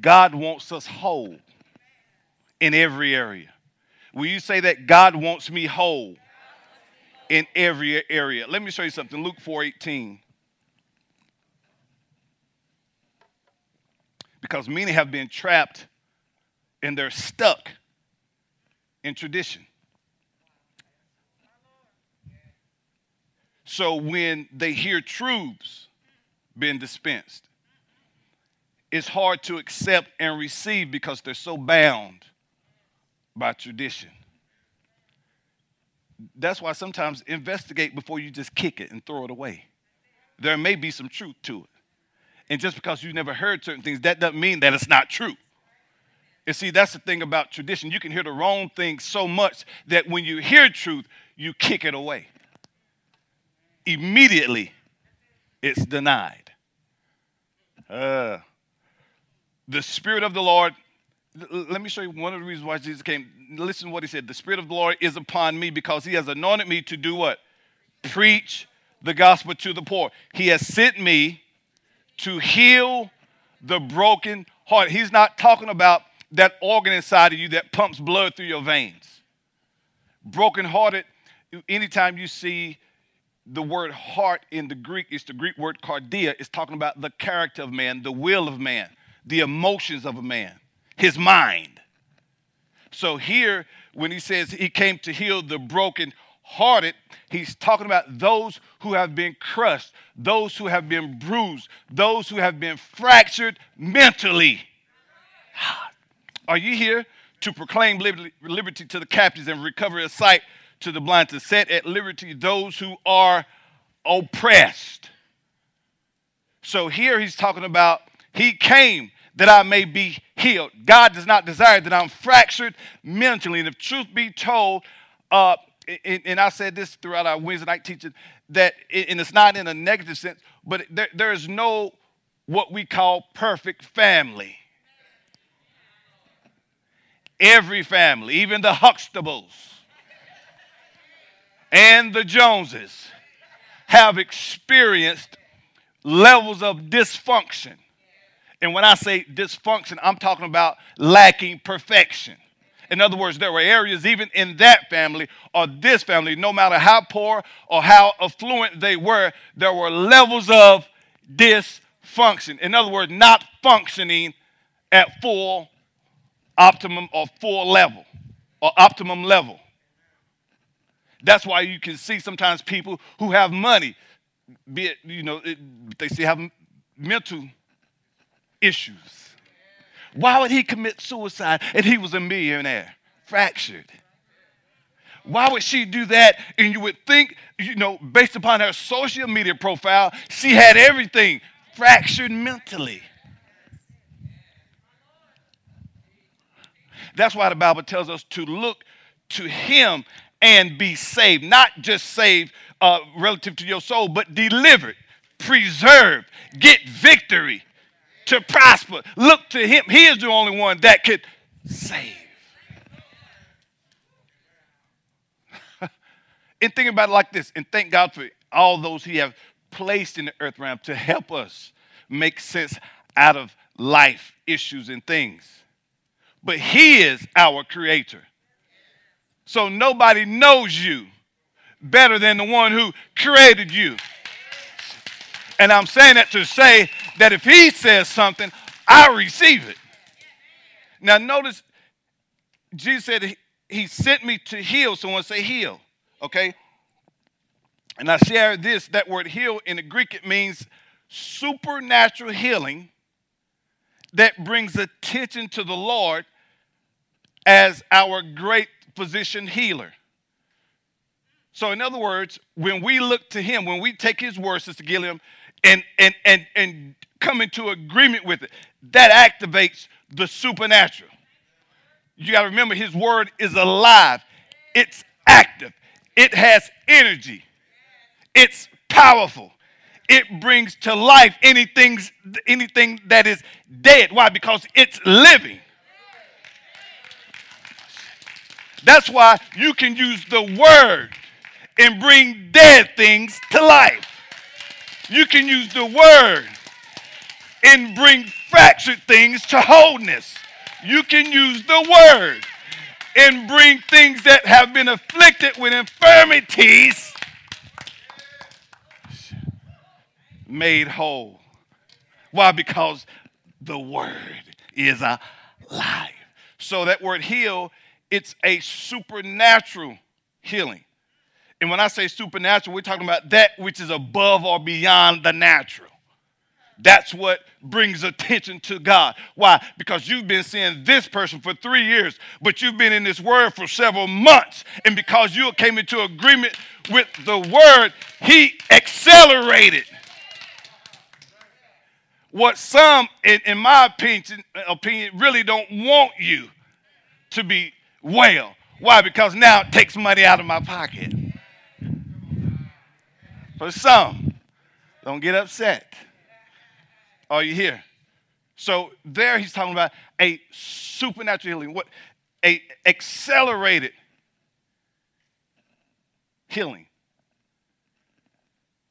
God wants us whole in every area. Will you say that God wants me whole in every area? Let me show you something. Luke 4:18. Because many have been trapped and they're stuck in tradition. So when they hear truths being dispensed, it's hard to accept and receive because they're so bound by tradition. That's why sometimes investigate before you just kick it and throw it away. There may be some truth to it. And just because you never heard certain things, that doesn't mean that it's not true. And see, that's the thing about tradition. You can hear the wrong thing so much that when you hear truth, you kick it away. Immediately, it's denied. Uh, the Spirit of the Lord, let me show you one of the reasons why Jesus came. Listen to what he said. The Spirit of the Lord is upon me because he has anointed me to do what? Preach the gospel to the poor. He has sent me to heal the broken heart. He's not talking about that organ inside of you that pumps blood through your veins. Brokenhearted, anytime you see the word heart in the Greek, it's the Greek word cardia, it's talking about the character of man, the will of man, the emotions of a man, his mind. So here, when he says he came to heal the broken hearted, he's talking about those who have been crushed, those who have been bruised, those who have been fractured mentally. Are you here to proclaim liberty to the captives and recover a sight to the blind, to set at liberty those who are oppressed? So here he's talking about he came that I may be healed. God does not desire that I'm fractured mentally. And if truth be told, uh, and, I said this throughout our Wednesday night teaching, that, and it's not in a negative sense, but there, there is no what we call perfect family. Every family, even the Huxtables and the Joneses, have experienced levels of dysfunction. And when I say dysfunction, I'm talking about lacking perfection. In other words, there were areas even in that family or this family, no matter how poor or how affluent they were, there were levels of dysfunction. In other words, not functioning at full optimum or full level or optimum level. That's why you can see sometimes people who have money, be it, you know, it, they still have mental issues. Why would he commit suicide and he was a millionaire? Fractured. Why would she do that? And you would think, you know, based upon her social media profile, she had everything fractured mentally. That's why the Bible tells us to look to Him and be saved. Not just saved uh, relative to your soul, but delivered, preserved, get victory to prosper. Look to him. He is the only one that could save. and think about it like this, and thank God for all those He have placed in the earth realm to help us make sense out of life issues and things. But He is our creator. So nobody knows you better than the one who created you. And I'm saying that to say that if he says something, I receive it. Now, notice Jesus said he, sent me to heal. Someone say heal, okay? And I share this that word heal in the Greek, it means supernatural healing that brings attention to the Lord as our great physician healer. So, in other words, when we look to him, when we take his words, Sister Gilliam, and, and, and, and come into agreement with it, that activates the supernatural. You got to remember, his word is alive, it's active, it has energy, it's powerful. It brings to life anything, anything that is dead. Why? Because it's living. That's why you can use the word and bring dead things to life. You can use the word and bring fractured things to wholeness. You can use the word and bring things that have been afflicted with infirmities made whole. Why? Because the word is alive. So that word heal, it's a supernatural healing. And when I say supernatural, we're talking about that which is above or beyond the natural. That's what brings attention to God. Why? Because you've been seeing this person for three years, but you've been in this word for several months. And because you came into agreement with the word, he accelerated. What some, in, in my opinion, opinion, really don't want you to be well. Why? Because now it takes money out of my pocket. For some, don't get upset. Are you here? So there he's talking about a supernatural healing, what a accelerated healing.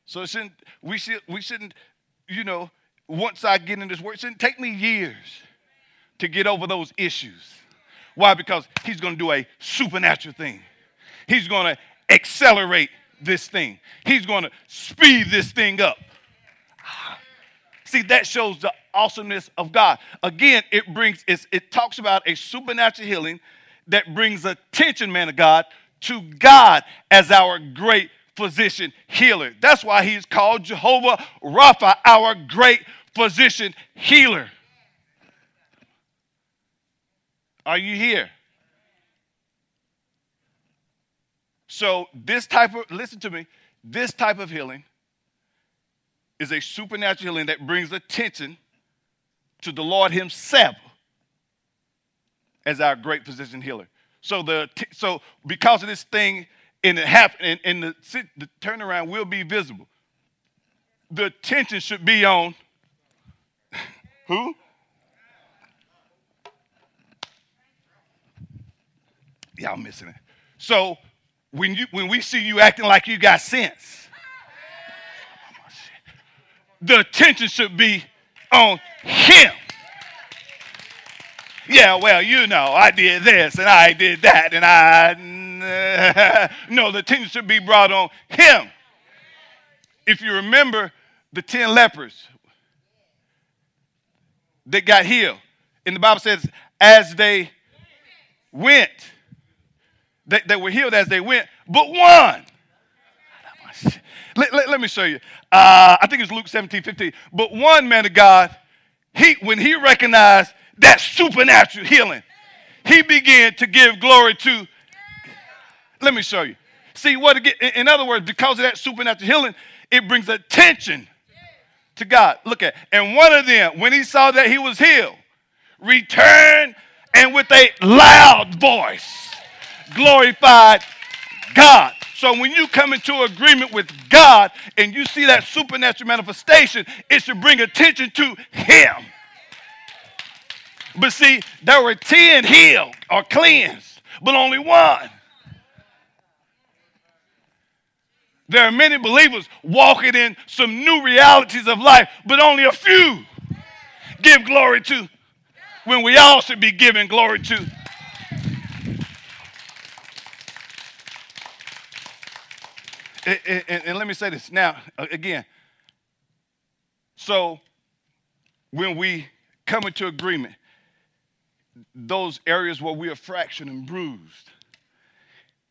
So it shouldn't, we should we shouldn't, you know, once I get in this word, it shouldn't take me years to get over those issues. Why? Because he's to do a supernatural thing. He's to accelerate this thing. He's going to speed this thing up. Ah. See, that shows the awesomeness of God. Again, it brings it talks about a supernatural healing that brings attention, man of God, to God as our great physician healer. That's why he's called Jehovah Rapha, our great physician healer. Are you here? So, this type of, listen to me, this type of healing is a supernatural healing that brings attention to the Lord Himself as our great physician healer. So, the, so because of this thing, and it happened, and, and the, the turnaround will be visible. The attention should be on who? Y'all missing it. So when you when we see you acting like you got sense, the attention should be on him. Yeah, well, you know, I did this and I did that, and I no, the attention should be brought on him. If you remember the ten lepers that got healed, and the Bible says, as they went, they, were healed as they went, but one. Let, let, let me show you. Uh, I think it's Luke 17, 15. But one man of God, he when he recognized that supernatural healing, he began to give glory to. Let me show you. See what again? In other words, because of that supernatural healing, it brings attention to God. Look at, and one of them, when he saw that he was healed, returned and with a loud voice glorified God. So when you come into agreement with God and you see that supernatural manifestation, it should bring attention to Him. But see, there were 10 healed or cleansed, but only one. There are many believers walking in some new realities of life, but only a few give glory to when we all should be giving glory to and, and, and let me say this now uh, again. So, when we come into agreement, those areas where we are fractured and bruised,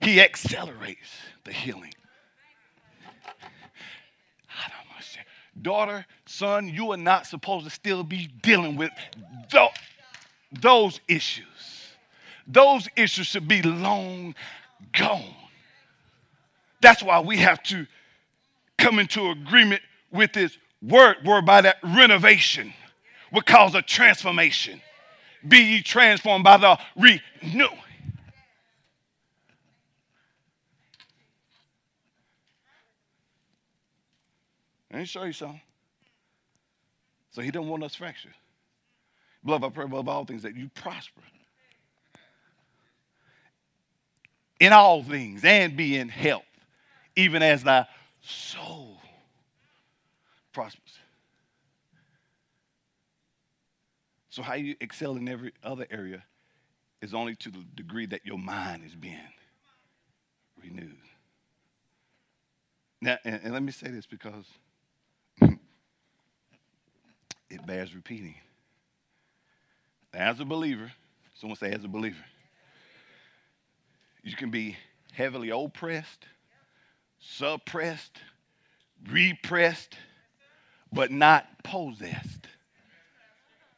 He accelerates the healing. Daughter, son, you are not supposed to still be dealing with those issues. Those issues should be long gone. That's why we have to come into agreement with this word, whereby that renovation would cause a transformation. Be ye transformed by the renew. Let me show you something. So he doesn't want us fractured. Beloved, I pray above all things that you prosper in all things and be in health even as thy soul prospers. So, how you excel in every other area is only to the degree that your mind is being renewed. Now, and, and let me say this because it bears repeating. As a believer, someone say, as a believer, you can be heavily oppressed, suppressed, repressed, but not possessed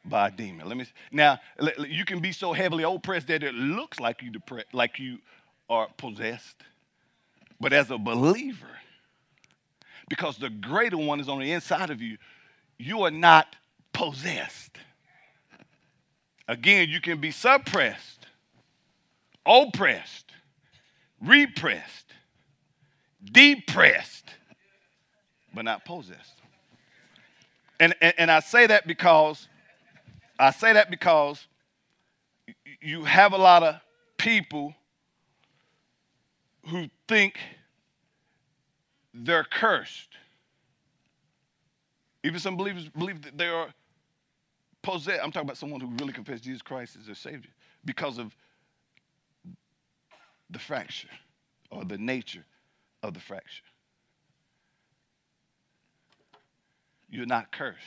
by a demon. Let me now you can be so heavily oppressed that it looks like you depressed, like you are possessed. But as a believer, because the greater one is on the inside of you, you are not possessed. Again, you can be suppressed, oppressed, repressed, depressed, but not possessed. And, and, and I say that because I say that because you have a lot of people who think they're cursed. Even some believers believe that they are possessed. I'm talking about someone who really confessed Jesus Christ as their Savior because of the fracture or the nature of the fracture. You're not cursed.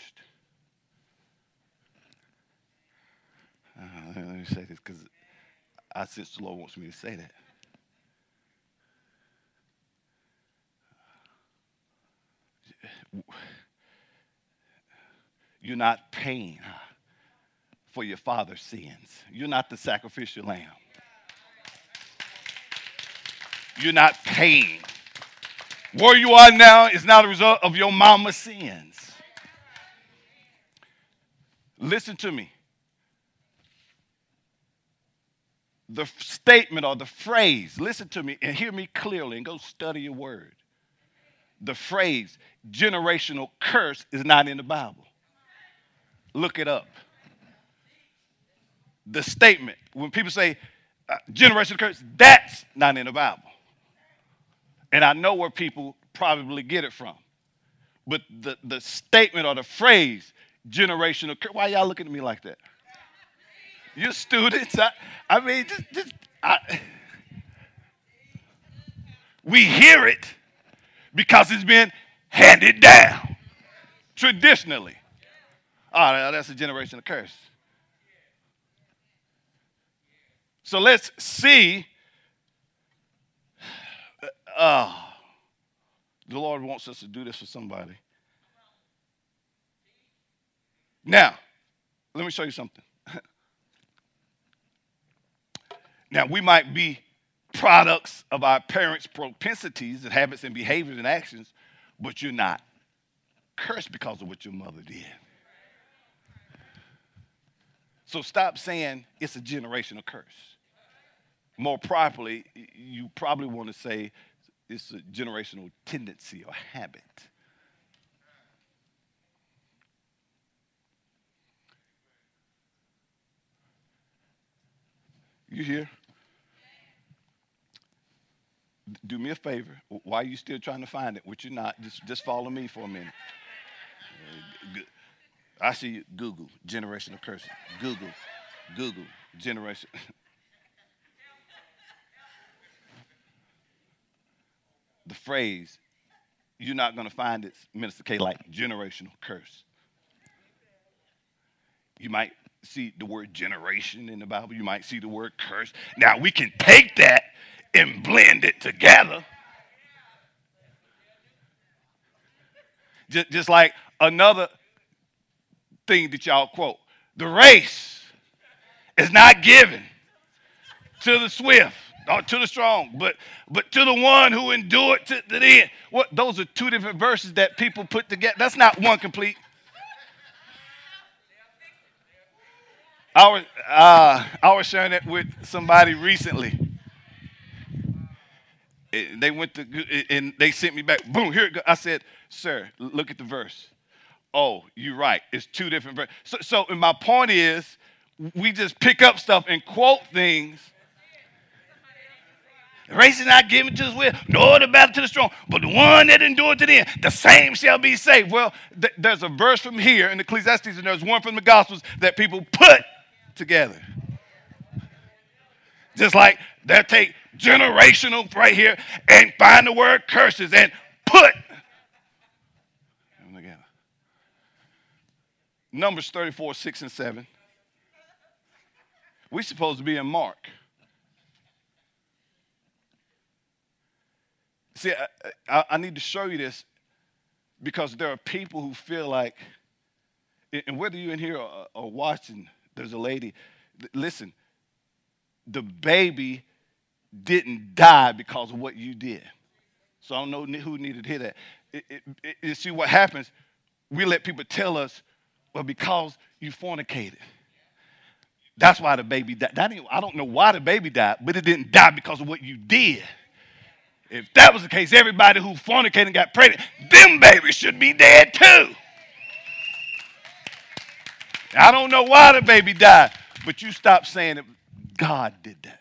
Uh, let me say this because I sense the Lord wants me to say that. You're not paying for your father's sins. You're not the sacrificial lamb. You're not paying. Where you are now is not a result of your mama's sins. Listen to me. The statement or the phrase, listen to me and hear me clearly and go study your word. The phrase generational curse is not in the Bible. Look it up. The statement, when people say uh, generational curse, that's not in the Bible. And I know where people probably get it from. But the, the statement or the phrase generational curse, why y'all looking at me like that? You students, I, I mean, just, just I, we hear it because it's been handed down traditionally. Oh, that's a generational curse. So let's see. Uh, the Lord wants us to do this for somebody. Now, let me show you something. Now, we might be products of our parents' propensities and habits and behaviors and actions, but you're not cursed because of what your mother did. So stop saying it's a generational curse. More properly, you probably want to say it's a generational tendency or habit. You here? do me a favor. Why are you still trying to find it? Which you're not. Just, just follow me for a minute. I see you. Google generational cursing. Google, Google generation. the phrase, you're not going to find it, Minister K, like generational curse. You might see the word generation in the Bible. You might see the word curse. Now we can take that and blend it together. Just, just like another thing that y'all quote the race is not given to the swift or to the strong, but but to the one who endured to, the end. What those are two different verses that people put together. That's not one complete. I was uh, I was sharing it with somebody recently they went to and they sent me back. Boom, here it goes. I said, "Sir, look at the verse." Oh, you're right. It's two different verses. So, so and my point is, we just pick up stuff and quote things The race is not given to the swift, nor the battle to the strong, but the one that endured to the end, the same shall be saved. Well, th- there's a verse from here in Ecclesiastes, and there's one from the Gospels that people put together. Just like they'll take generational right here and find the word curses and put them together. Numbers 34, 6 and 7. We're supposed to be in Mark. See, I, I, need to show you this because there are people who feel like, and whether you're in here or, or watching, there's a lady. Listen, the baby didn't die because of what you did. So I don't know who needed to hear that. It, it, it, see what happens? We let people tell us, well, because you fornicated. That's why the baby died. I don't know why the baby died, but it didn't die because of what you did. If that was the case, everybody who fornicated and got pregnant, them babies should be dead too. I don't know why the baby died, but you stop saying that God did that.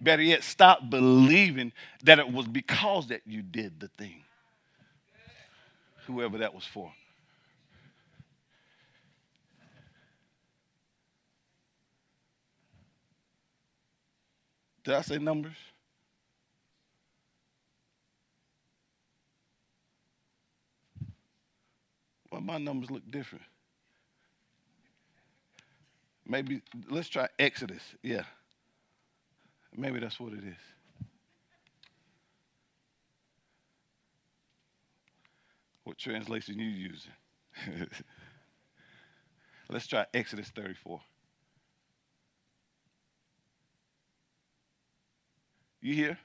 Better yet, stop believing that it was because that you did the thing. Whoever that was for. Did I say numbers? Well, my numbers look different. Maybe let's try Exodus. Yeah. Maybe that's what it is. What translation you using? let's try Exodus 34. You hear?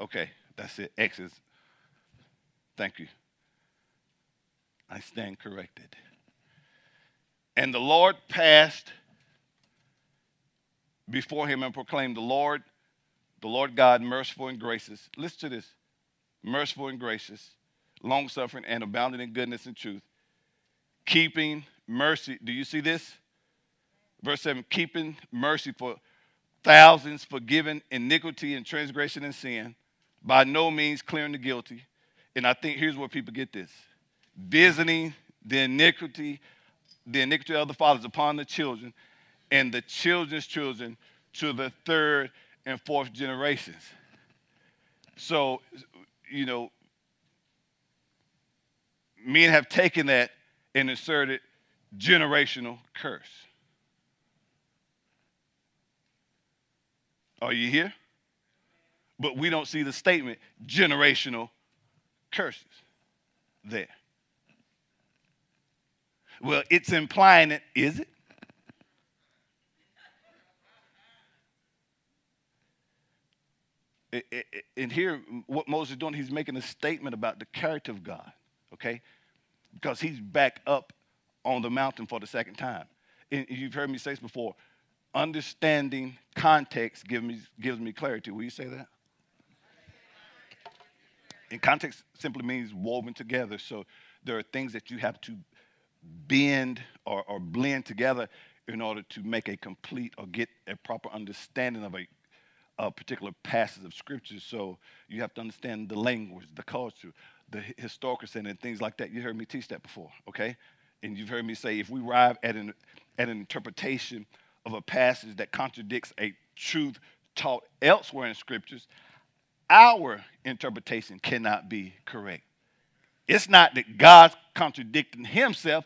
Okay, that's it. Exodus. Thank you. I stand corrected. And the Lord passed before him and proclaimed, The Lord, the Lord God, merciful and gracious. Listen to this merciful and gracious, long suffering and abounding in goodness and truth, keeping mercy. Do you see this? Verse 7 keeping mercy for thousands forgiven iniquity and transgression and sin, by no means clearing the guilty. And I think here's where people get this visiting the iniquity, the iniquity of the fathers upon the children, and the children's children to the third and fourth generations. So, you know, men have taken that and inserted generational curse. Are you here? But we don't see the statement generational curses there. Well, it's implying it, is it? And here, what Moses is doing, he's making a statement about the character of God, okay? Because he's back up on the mountain for the second time. And you've heard me say this before understanding context gives me, gives me clarity. Will you say that? And context simply means woven together. So there are things that you have to bend or, or blend together in order to make a complete or get a proper understanding of a, a particular passage of scripture. So you have to understand the language, the culture, the historical setting, and things like that. You heard me teach that before, okay? And you've heard me say if we arrive at an, at an interpretation of a passage that contradicts a truth taught elsewhere in scriptures, our interpretation cannot be correct. It's not that God's contradicting himself.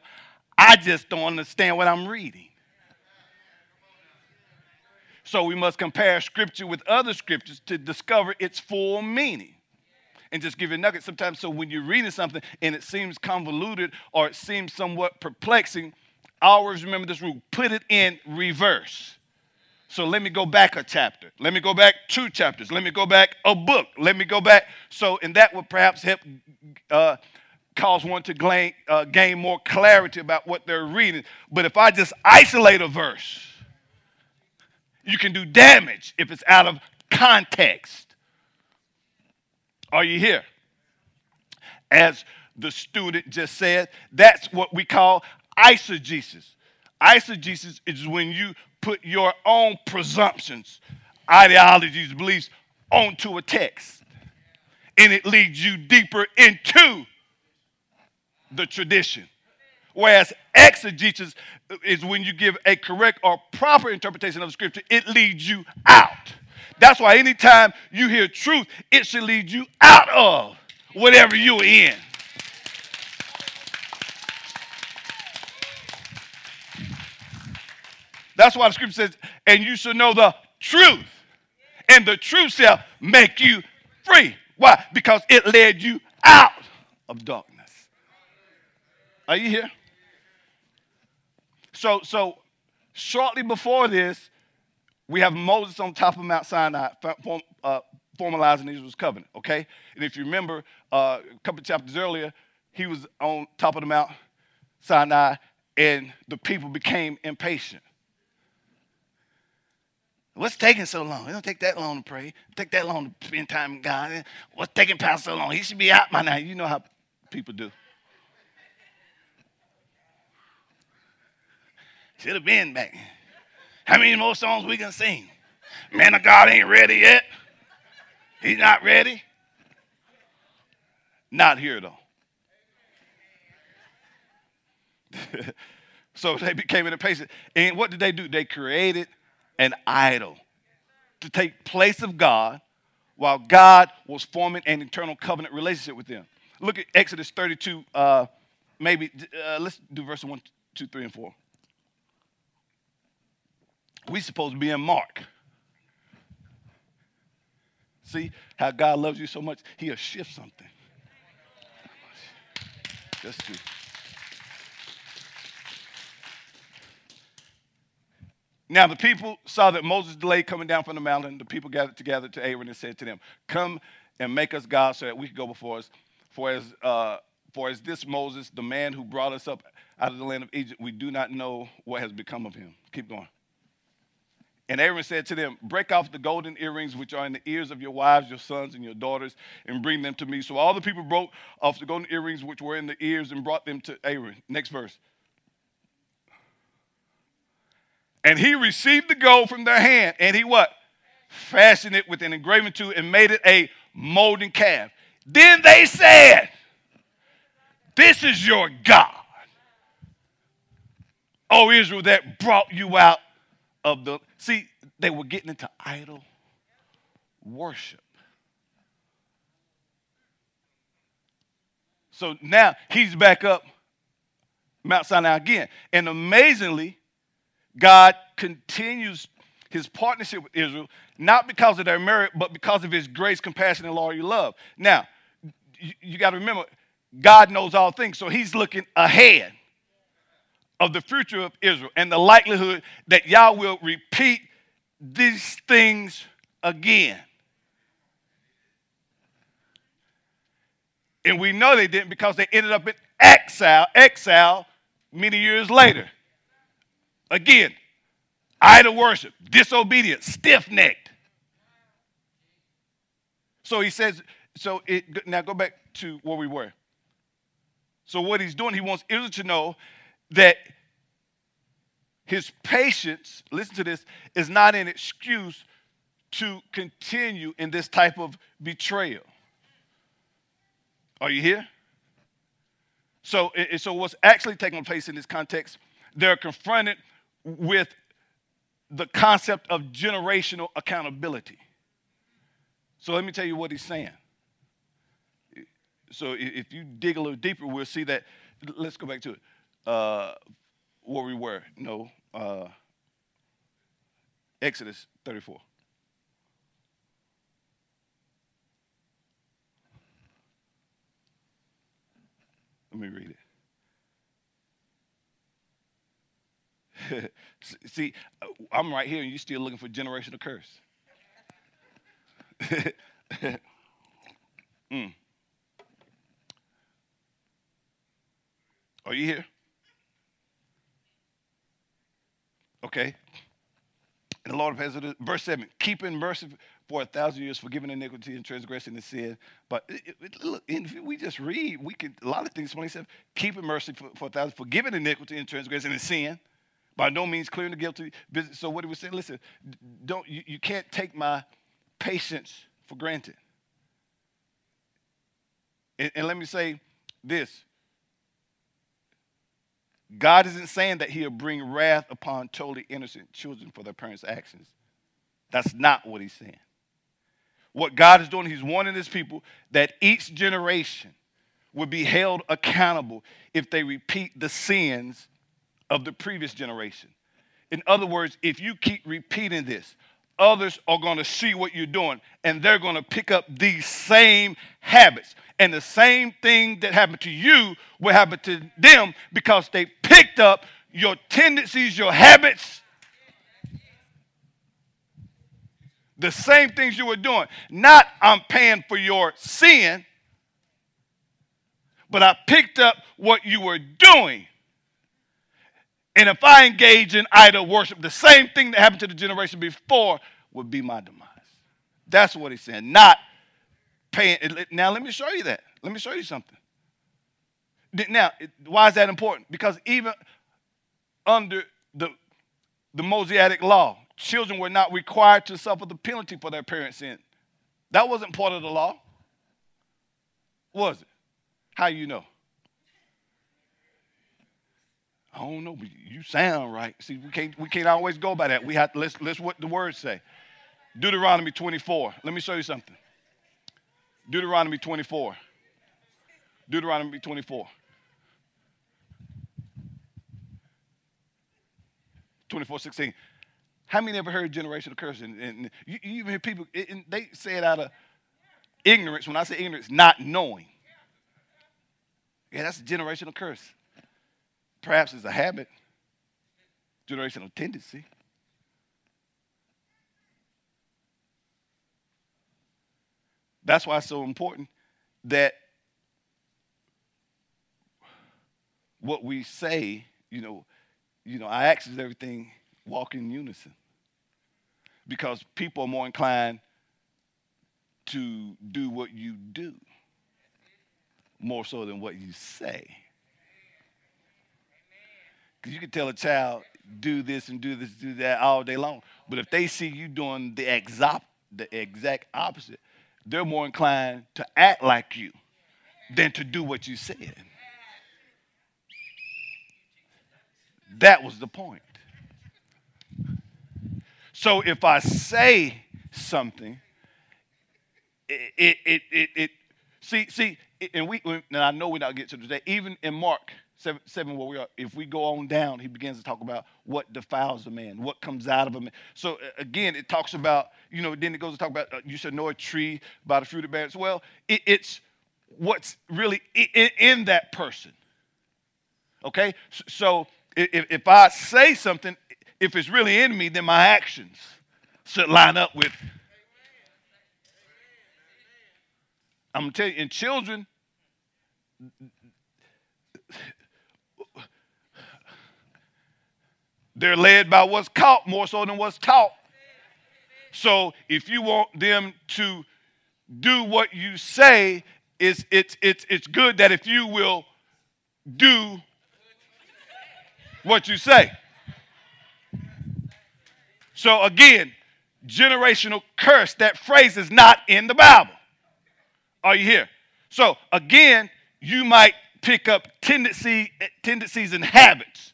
I just don't understand what I'm reading. So we must compare scripture with other scriptures to discover its full meaning. And just give you a nugget sometimes. So when you're reading something and it seems convoluted or it seems somewhat perplexing, always remember this rule put it in reverse. So let me go back a chapter. Let me go back two chapters. Let me go back a book. Let me go back. So, and that would perhaps help uh, cause one to gain, uh, gain more clarity about what they're reading. But if I just isolate a verse, you can do damage if it's out of context. Are you here? As the student just said, that's what we call eisegesis. Eisegesis is when you put your own presumptions, ideologies, beliefs onto a text. And it leads you deeper into the tradition. Whereas exegesis is when you give a correct or proper interpretation of the scripture, it leads you out. That's why anytime you hear truth, it should lead you out of whatever you're in. That's why the scripture says, and you should know the truth. And the truth shall make you free. Why? Because it led you out of darkness. Are you here? So, so shortly before this, we have Moses on top of Mount Sinai uh, formalizing Israel's covenant, okay? And if you remember uh, a couple chapters earlier, he was on top of the Mount Sinai and the people became impatient. What's taking so long? It don't take that long to pray. It take that long to spend time with God. What's taking Pastor so long? He should be out by now. You know how people do. Should have been back. How many more songs we can sing? Man of God ain't ready yet. He's not ready. Not here though. so they became impatient. And what did they do? They created an idol to take place of God while God was forming an eternal covenant relationship with them. Look at Exodus 32, uh, maybe, uh, let's do verse 1, 2, 3, and 4. We supposed to be in Mark. See how God loves you so much, he'll shift something. Just to. Now the people saw that Moses delayed coming down from the mountain. The people gathered together to Aaron and said to them, Come and make us gods so that we can go before us. For as, uh, for as this Moses, the man who brought us up out of the land of Egypt, we do not know what has become of him. Keep going. And Aaron said to them, Break off the golden earrings which are in the ears of your wives, your sons, and your daughters, and bring them to me. So all the people broke off the golden earrings which were in the ears and brought them to Aaron. Next verse. And he received the gold from their hand, and he what? Fashioned it with an engraving tool and made it a molding calf. Then they said, This is your God. O Israel, that brought you out of the. See, they were getting into idol worship. So now he's back up Mount Sinai again. And amazingly, God continues his partnership with Israel, not because of their merit, but because of his grace, compassion, and loyal love. Now, you, you got to remember, God knows all things, so he's looking ahead of the future of Israel and the likelihood that Yah will repeat these things again. And we know they didn't because they ended up in exile, exile many years later. Again, idol worship, disobedience, stiff necked. So he says, so it, now go back to where we were. So what he's doing, he wants Israel to know that his patience, listen to this, is not an excuse to continue in this type of betrayal. Are you here? So, so what's actually taking place in this context, they're confronted with the concept of generational accountability. So let me tell you what he's saying. So if you dig a little deeper, we'll see that. Let's go back to it. Uh, where we were. No, uh, Exodus 34. Let me read it. See, uh, I'm right here and you're still looking for generational curse. mm. Are you here? Okay. And the Lord has it. Verse 7 keeping mercy for a thousand years, forgiving iniquity and transgression and sin. But it, it, look, if we just read, we could, a lot of things, 27, keeping mercy for, for a thousand, forgiving iniquity and transgression and sin By no means clearing the guilty. So what he was saying, listen, don't you, you can't take my patience for granted. And, and let me say this. God isn't saying that he'll bring wrath upon totally innocent children for their parents' actions. That's not what he's saying. What God is doing, he's warning his people that each generation will be held accountable if they repeat the sins of the previous generation. In other words, if you keep repeating this, others are going to see what you're doing and they're going to pick up these same habits. And the same thing that happened to you will happen to them because they picked up your tendencies, your habits. The same things you were doing. Not I'm paying for your sin, but I picked up what you were doing. And if I engage in idol worship, the same thing that happened to the generation before would be my demise. That's what he's saying. Not paying. Now, let me show you that. Let me show you something. Now, why is that important? Because even under the, the Mosaic law, children were not required to suffer the penalty for their parents' sin. That wasn't part of the law. Was it? How you know? I don't know, but you sound right. See, we can't we can't always go by that. We have to let's let's what the words say. Deuteronomy 24. Let me show you something. Deuteronomy 24. Deuteronomy 24. 24, 16. How many ever heard generational curse? And, and you, you, even hear people, and they say it out of ignorance. When I say ignorance, not knowing. Yeah, that's a generational curse. Perhaps it's a habit, generational tendency. That's why it's so important that what we say, you know, you know, our actions, everything walk in unison. Because people are more inclined to do what you do more so than what you say. Because you can tell a child, do this and do this, do that all day long. But if they see you doing the exact, the exact opposite, they're more inclined to act like you than to do what you said. That was the point. So if I say something, it, it, it, it, see, see, and we, and I know we're not getting to today, even in Mark 7, 7, where we are, if we go on down, he begins to talk about what defiles a man, what comes out of a man. So again, it talks about, you know, then it goes to talk about uh, you should know a tree by the fruit it bears. Well, it, it's what's really in, in, that person. Okay? So if, if I say something, if it's really in me, then my actions should line up with. I'm gonna tell you, in children, they're led by what's caught more so than what's taught. So if you want them to do what you say, it's, it's, it's, it's good that if you will do what you say. So again, generational curse, that phrase is not in the Bible. Are you here? So again, you might pick up tendency, tendencies and habits,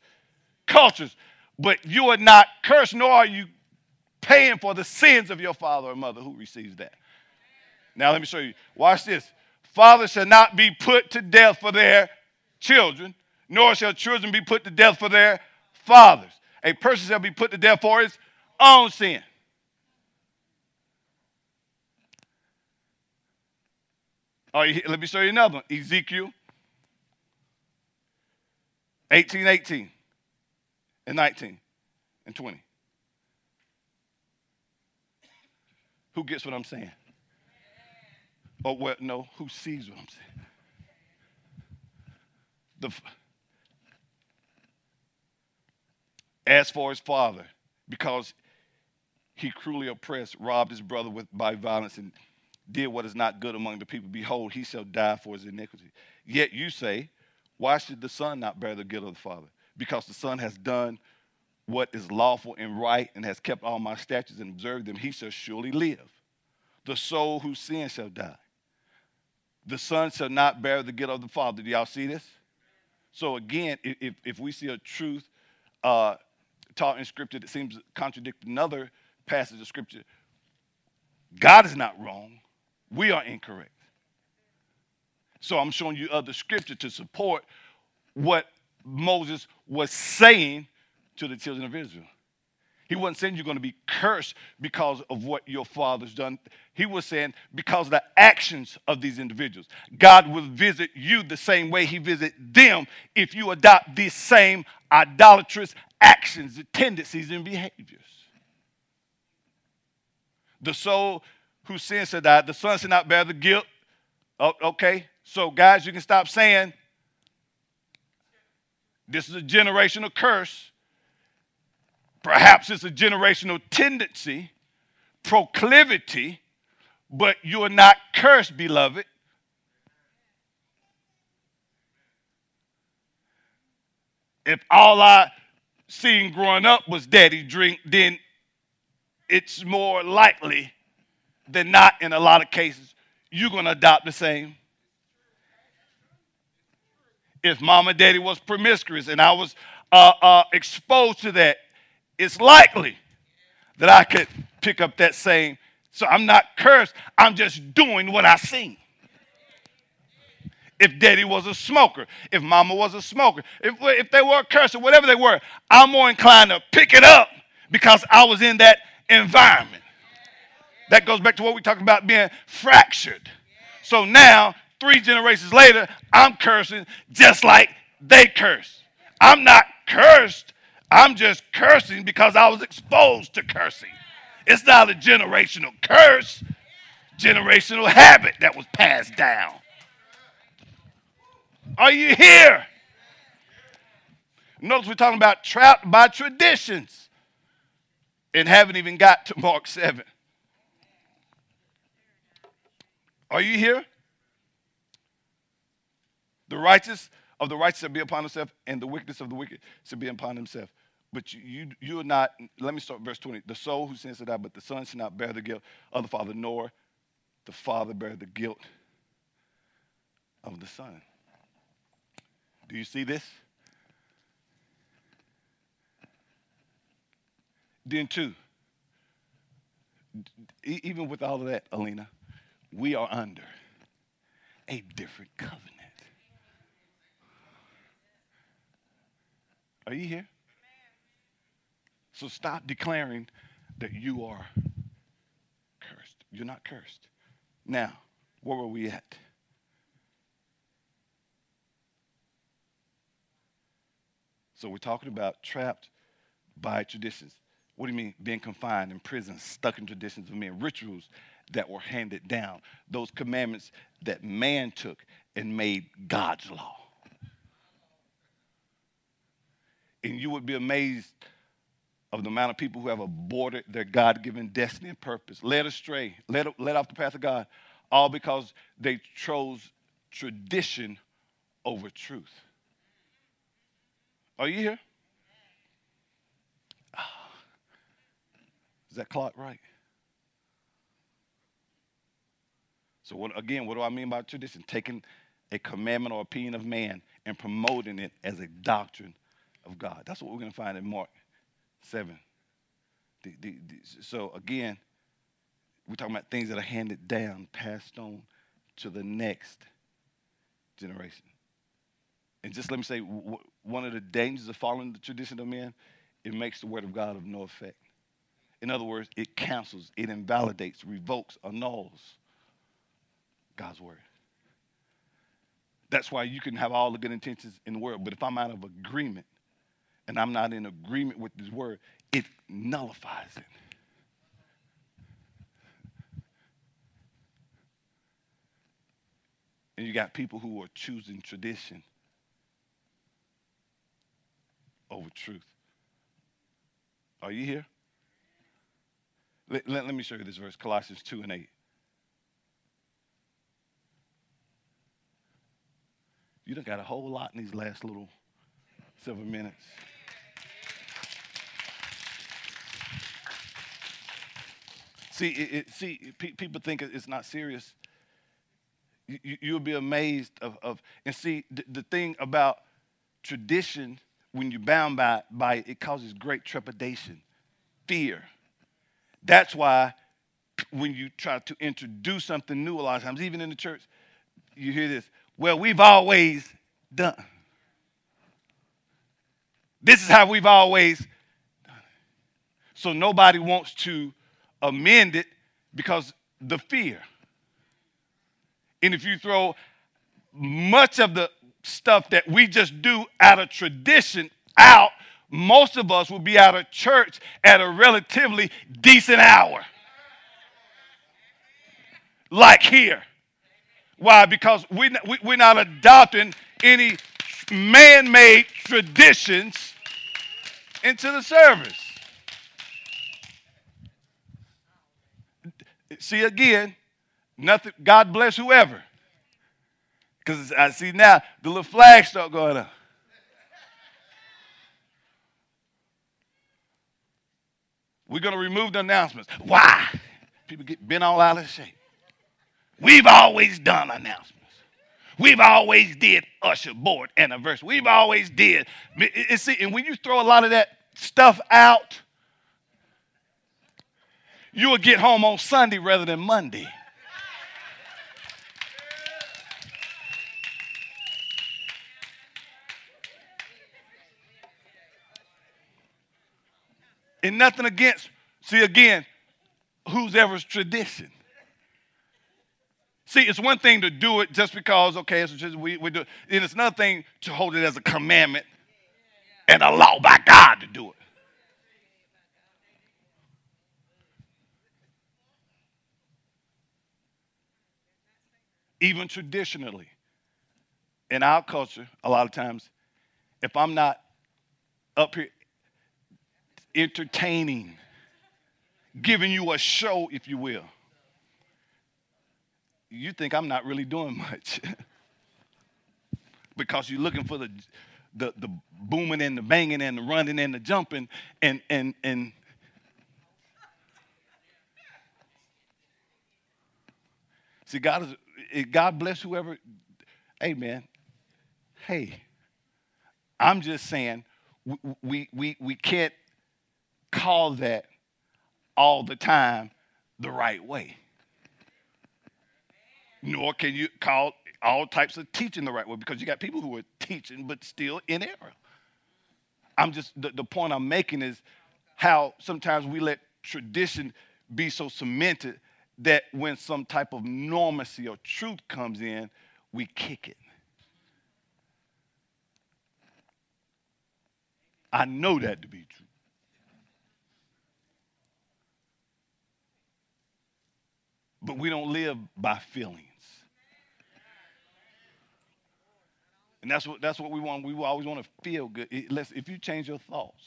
cultures, but you are not cursed, nor are you paying for the sins of your father or mother who receives that. Now, let me show you. Watch this. Fathers shall not be put to death for their children, nor shall children be put to death for their fathers. A person shall be put to death for his own sin. All right, let me show you another one. Ezekiel 18, 18 and 19 and 20. Who gets what I'm saying? Oh, or what? No, who sees what I'm saying? The, as for his father, because he cruelly oppressed, robbed his brother with, by violence, and did what is not good among the people, behold, he shall die for his iniquity. Yet you say, why should the son not bear the guilt of the father? Because the son has done what is lawful and right and has kept all my statutes and observed them, he shall surely live. The soul who sins shall die. The son shall not bear the guilt of the father. Do y'all see this? So again, if, if we see a truth uh, taught in scripture that seems to contradict another passage of scripture, God is not wrong. We are incorrect. So I'm showing you other scripture to support what Moses was saying to the children of Israel. He wasn't saying you're going to be cursed because of what your father's done. He was saying because of the actions of these individuals. God will visit you the same way he visited them if you adopt these same idolatrous actions, tendencies, and behaviors. The soul who sins to die, the son should not bear the guilt. Oh, okay, so guys, you can stop saying this is a generational curse Perhaps it's a generational tendency, proclivity, but you're not cursed, beloved. If all I seen growing up was daddy drink, then it's more likely than not in a lot of cases you're going to adopt the same. If mama daddy was promiscuous and I was uh, uh, exposed to that, it's likely that I could pick up that same. So I'm not cursed, I'm just doing what I seen. If daddy was a smoker, if mama was a smoker, if, if they were a curse or whatever they were, I'm more inclined to pick it up because I was in that environment. That goes back to what we talked about being fractured. So now, three generations later, I'm cursing just like they curse. I'm not cursed I'm just cursing because I was exposed to cursing. It's not a generational curse, generational habit that was passed down. Are you here? Notice we're talking about trapped by traditions and haven't even got to Mark 7. Are you here? The righteous of the righteous shall be upon himself, and the wickedness of the wicked shall be upon himself. But you, you, you are not, let me start verse 20. The soul who sins to die, but the son shall not bear the guilt of the father, nor the father bear the guilt of the son. Do you see this? Then, two, even with all of that, Alina, we are under a different covenant. Are you here? So stop declaring that you are cursed. You're not cursed. Now, where were we at? So we're talking about trapped by traditions. What do you mean? Being confined in prison, stuck in traditions of men, rituals that were handed down, those commandments that man took and made God's law. And you would be amazed of the amount of people who have aborted their God given destiny and purpose, led astray, led, led off the path of God, all because they chose tradition over truth. Are you here? Ah. Is that clock right? So, what, again, what do I mean by tradition? Taking a commandment or opinion of man and promoting it as a doctrine of God. That's what we're going to find in Mark 7. The, the, the, so again, we're talking about things that are handed down, passed on to the next generation. And just let me say, w- one of the dangers of following the tradition of men, it makes the word of God of no effect. In other words, it cancels, it invalidates, revokes, annuls God's word. That's why you can have all the good intentions in the world, but if I'm out of agreement and I'm not in agreement with this word, it nullifies it. And you got people who are choosing tradition over truth. Are you here? Let, let, let, me show you this verse Colossians 2 and 8. You done got a whole lot in these last little several minutes. See, it, it, see, pe- people think it's not serious. You, you'll be amazed of, of and see the, the thing about tradition when you're bound by, by it, it causes great trepidation, fear. That's why when you try to introduce something new, a lot of times, even in the church, you hear this. Well, we've always done. This is how we've always done. So nobody wants to amend it because the fear. And if you throw much of the stuff that we just do out of tradition out, most of us will be out of church at a relatively decent hour. Like here. Why? Because we, we're not adopting any man made traditions into the service. See again, nothing, God bless whoever. Because I see now the little flags start going up. We're going to remove the announcements. Why? People get bent all out of shape. We've always done announcements. We've always did usher board anniversary. We've always did. See, and when you throw a lot of that stuff out, you will get home on Sunday rather than Monday. And nothing against, see again, who's ever's tradition. See, it's one thing to do it just because, okay, it's just we, we do it. And it's another thing to hold it as a commandment and a law by God to do it. Even traditionally, in our culture, a lot of times, if I'm not up here entertaining, giving you a show, if you will, you think I'm not really doing much. because you're looking for the, the, the booming and the banging and the running and the jumping and, and, and see God is God bless whoever Amen. hey I'm just saying we we we can't call that all the time the right way nor can you call all types of teaching the right way because you got people who are teaching but still in error. I'm just, the, the point I'm making is how sometimes we let tradition be so cemented that when some type of normacy or truth comes in, we kick it. I know that to be true. But we don't live by feelings. And that's what, that's what we want. We always want to feel good. if you change your thoughts,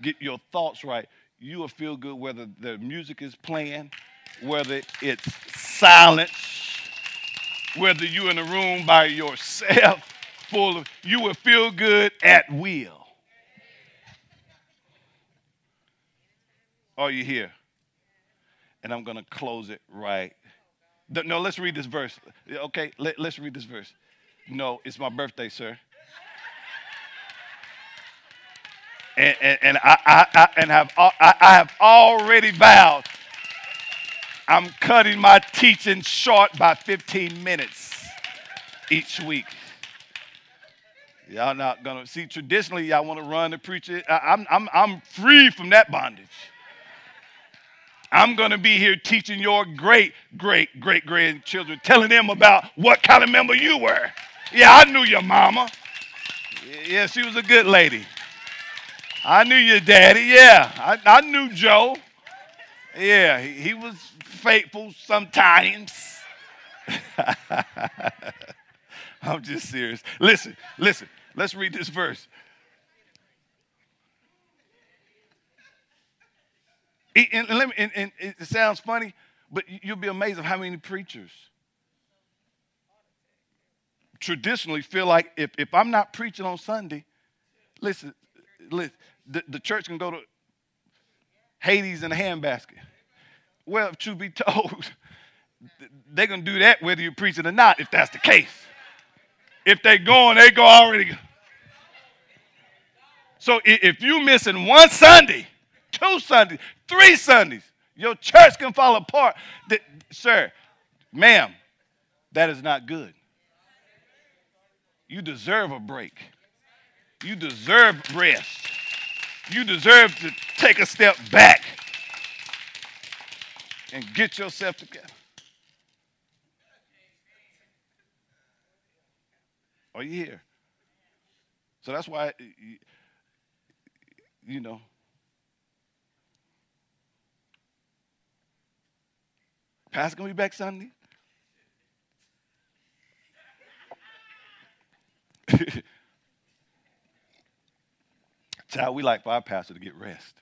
get your thoughts right, you will feel good whether the music is playing, whether it's silence, whether you're in a room by yourself, full of, you will feel good at will. Are you here? And I'm going to close it right. No, let's read this verse. Okay, Let, let's read this verse. No, it's my birthday, sir. And, and, and I, I, I, and have, I, I have already vowed I'm cutting my teaching short by 15 minutes each week. Y'all not gonna see traditionally y'all want to run and preach it. I, am I'm, I'm free from that bondage. I'm gonna be here teaching your great, great, great grandchildren, telling them about what kind of member you were. Yeah, I knew your mama. Yeah, she was a good lady. I knew your daddy. Yeah, I, I knew Joe. Yeah, he, he was faithful sometimes. I'm just serious. Listen, listen. Let's read this verse. And, and, me, and, and it sounds funny, but you'll be amazed of how many preachers traditionally feel like if, if I'm not preaching on Sunday, listen, listen the, the church can go to Hades in a handbasket. Well, truth be told, they're going to do that whether you're preaching or not, if that's the case. If they going, they go already. So if you missing one Sunday, two Sundays, three Sundays, your church can fall apart. sir, ma'am, that is not good. You deserve a break. You deserve rest. You deserve to take a step back and get yourself together. Are you here? So that's why, you know, Pastor gonna be back Sunday. Child, we like for our pastor to get rest.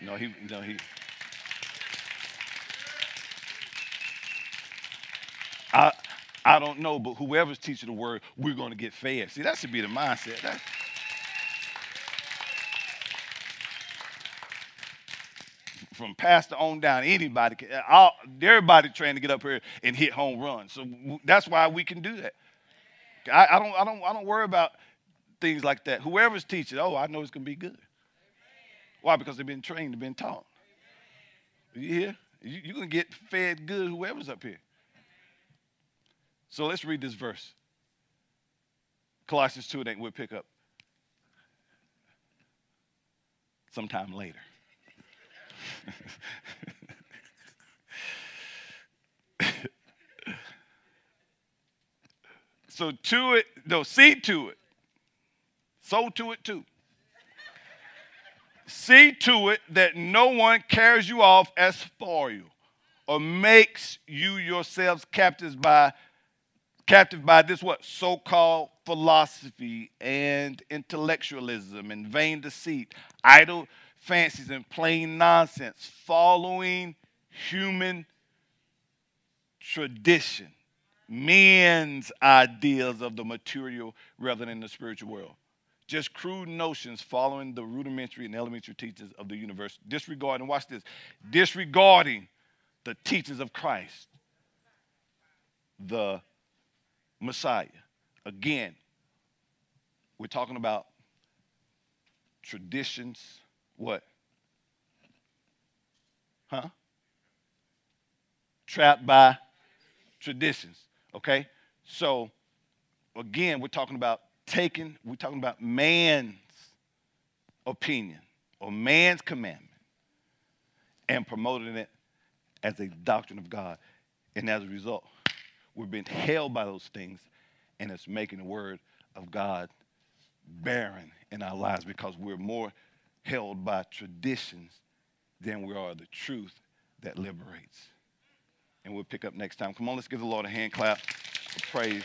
Know, he, know, he. I, I don't know, but whoever's teaching the word, we're going to get fed. See, that should be the mindset. From pastor on down, anybody, all, everybody trying to get up here and hit home runs. So that's why we can do that. I, I, don't, I don't, I don't worry about things like that. Whoever's teaching, oh, I know it's gonna be good. Why? Because they've been trained, they've been taught. You hear? You, you're gonna get fed good, whoever's up here. So let's read this verse. Colossians 2, and we'll pick up sometime later. so to it, no, see to it. So to it too. See to it that no one carries you off as for you or makes you yourselves captives by captive by this what so-called philosophy and intellectualism and vain deceit idle fancies and plain nonsense, following human tradition, men's ideas of the material rather than the spiritual world. Just crude notions following the rudimentary and elementary teachings of the universe, disregarding, watch this, disregarding the teachings of Christ, the Messiah. Again, we're talking about traditions, what? Huh? Trapped by traditions. Okay? So, again, we're talking about taking, we're talking about man's opinion or man's commandment and promoting it as a doctrine of God. And as a result, we've been held by those things, and it's making the word of God barren in our lives because we're more held by traditions than we are the truth that liberates. And we'll pick up next time. Come on, let's give the Lord a hand clap of praise.